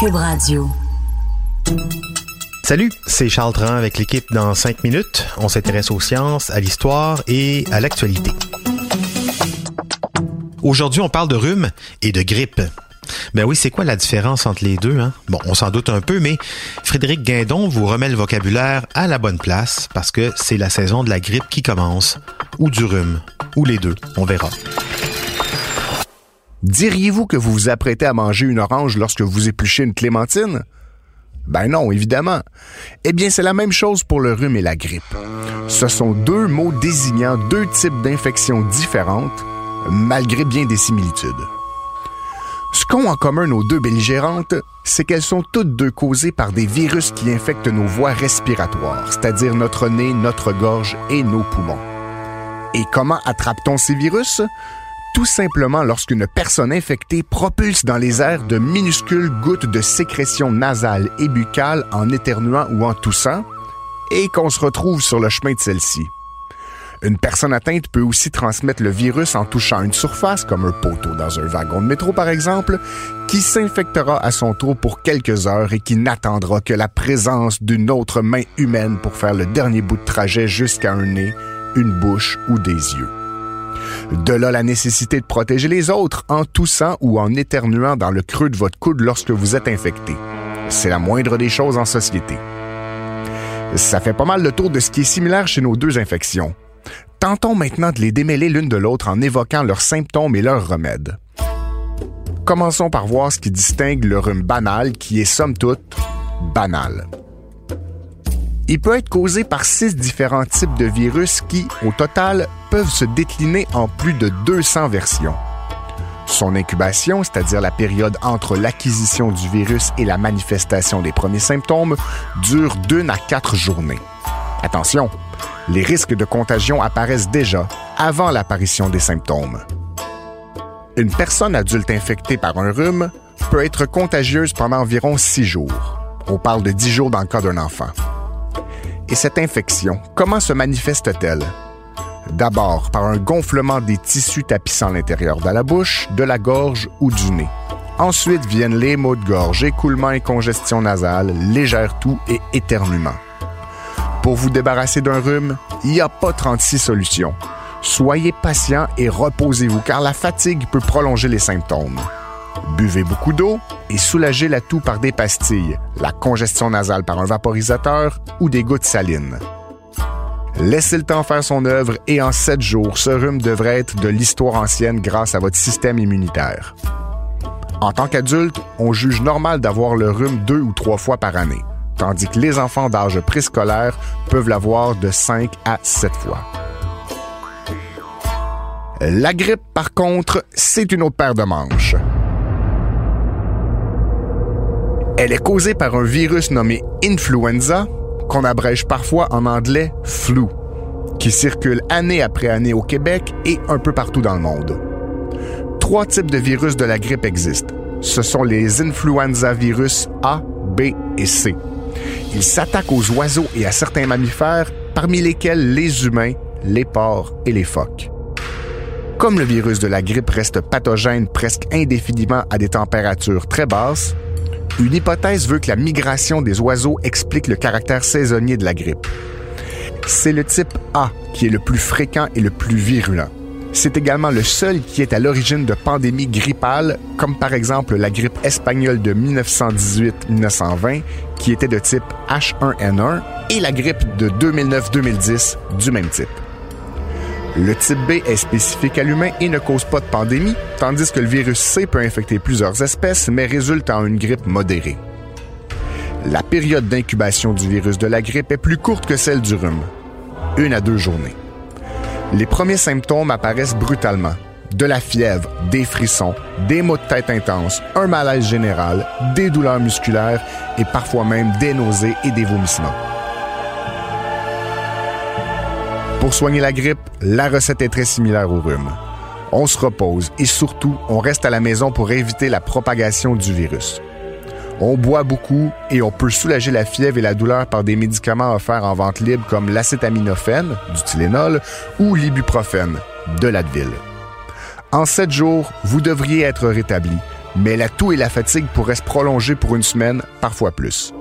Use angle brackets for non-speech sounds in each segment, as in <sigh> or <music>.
Cube Radio. Salut, c'est Charles Tran avec l'équipe dans 5 minutes. On s'intéresse aux sciences, à l'histoire et à l'actualité. Aujourd'hui, on parle de rhume et de grippe. Ben oui, c'est quoi la différence entre les deux? Hein? Bon, on s'en doute un peu, mais Frédéric Guindon vous remet le vocabulaire à la bonne place parce que c'est la saison de la grippe qui commence, ou du rhume, ou les deux, on verra. Diriez-vous que vous vous apprêtez à manger une orange lorsque vous épluchez une clémentine? Ben non, évidemment. Eh bien, c'est la même chose pour le rhume et la grippe. Ce sont deux mots désignant deux types d'infections différentes, malgré bien des similitudes. Ce qu'ont en commun nos deux belligérantes, c'est qu'elles sont toutes deux causées par des virus qui infectent nos voies respiratoires, c'est-à-dire notre nez, notre gorge et nos poumons. Et comment attrape-t-on ces virus? Tout simplement lorsqu'une personne infectée propulse dans les airs de minuscules gouttes de sécrétion nasale et buccale en éternuant ou en toussant, et qu'on se retrouve sur le chemin de celle-ci. Une personne atteinte peut aussi transmettre le virus en touchant une surface, comme un poteau dans un wagon de métro par exemple, qui s'infectera à son tour pour quelques heures et qui n'attendra que la présence d'une autre main humaine pour faire le dernier bout de trajet jusqu'à un nez, une bouche ou des yeux. De là la nécessité de protéger les autres en toussant ou en éternuant dans le creux de votre coude lorsque vous êtes infecté. C'est la moindre des choses en société. Ça fait pas mal le tour de ce qui est similaire chez nos deux infections. Tentons maintenant de les démêler l'une de l'autre en évoquant leurs symptômes et leurs remèdes. Commençons par voir ce qui distingue le rhume banal qui est somme toute banal. Il peut être causé par six différents types de virus qui, au total, peuvent se décliner en plus de 200 versions. Son incubation, c'est-à-dire la période entre l'acquisition du virus et la manifestation des premiers symptômes, dure d'une à quatre journées. Attention, les risques de contagion apparaissent déjà avant l'apparition des symptômes. Une personne adulte infectée par un rhume peut être contagieuse pendant environ six jours. On parle de dix jours dans le cas d'un enfant. Et cette infection, comment se manifeste-t-elle? D'abord par un gonflement des tissus tapissant l'intérieur de la bouche, de la gorge ou du nez. Ensuite viennent les maux de gorge, écoulement et congestion nasale, légère toux et éternuement. Pour vous débarrasser d'un rhume, il n'y a pas 36 solutions. Soyez patient et reposez-vous car la fatigue peut prolonger les symptômes. Buvez beaucoup d'eau et soulagez la toux par des pastilles, la congestion nasale par un vaporisateur ou des gouttes salines. Laissez le temps faire son œuvre et en sept jours, ce rhume devrait être de l'histoire ancienne grâce à votre système immunitaire. En tant qu'adulte, on juge normal d'avoir le rhume deux ou trois fois par année tandis que les enfants d'âge préscolaire peuvent l'avoir de 5 à 7 fois. La grippe, par contre, c'est une autre paire de manches. Elle est causée par un virus nommé influenza, qu'on abrège parfois en anglais flu, qui circule année après année au Québec et un peu partout dans le monde. Trois types de virus de la grippe existent. Ce sont les influenza virus A, B et C. Il s'attaque aux oiseaux et à certains mammifères, parmi lesquels les humains, les porcs et les phoques. Comme le virus de la grippe reste pathogène presque indéfiniment à des températures très basses, une hypothèse veut que la migration des oiseaux explique le caractère saisonnier de la grippe. C'est le type A qui est le plus fréquent et le plus virulent. C'est également le seul qui est à l'origine de pandémies grippales, comme par exemple la grippe espagnole de 1918-1920, qui était de type H1N1, et la grippe de 2009-2010 du même type. Le type B est spécifique à l'humain et ne cause pas de pandémie, tandis que le virus C peut infecter plusieurs espèces, mais résulte en une grippe modérée. La période d'incubation du virus de la grippe est plus courte que celle du rhume, une à deux journées. Les premiers symptômes apparaissent brutalement, de la fièvre, des frissons, des maux de tête intenses, un malaise général, des douleurs musculaires et parfois même des nausées et des vomissements. Pour soigner la grippe, la recette est très similaire au rhume. On se repose et surtout, on reste à la maison pour éviter la propagation du virus. On boit beaucoup et on peut soulager la fièvre et la douleur par des médicaments offerts en vente libre comme l'acétaminophène, du Tylenol, ou l'ibuprofène, de l'Advil. En sept jours, vous devriez être rétabli, mais la toux et la fatigue pourraient se prolonger pour une semaine, parfois plus.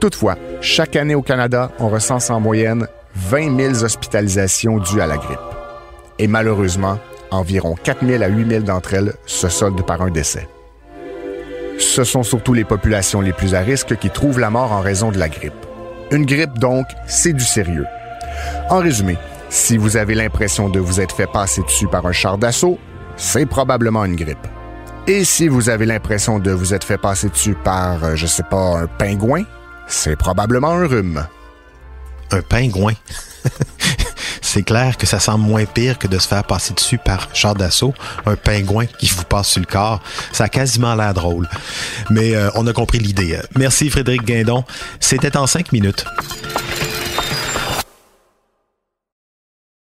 Toutefois, chaque année au Canada, on recense en moyenne 20 000 hospitalisations dues à la grippe. Et malheureusement, environ 4 000 à 8 000 d'entre elles se soldent par un décès. Ce sont surtout les populations les plus à risque qui trouvent la mort en raison de la grippe. Une grippe, donc, c'est du sérieux. En résumé, si vous avez l'impression de vous être fait passer dessus par un char d'assaut, c'est probablement une grippe. Et si vous avez l'impression de vous être fait passer dessus par, euh, je sais pas, un pingouin, c'est probablement un rhume. Un pingouin. <laughs> c'est clair que ça semble moins pire que de se faire passer dessus par char d'assaut, un pingouin qui vous passe sur le corps. Ça a quasiment l'air drôle. Mais euh, on a compris l'idée. Merci Frédéric Guindon. C'était en cinq minutes.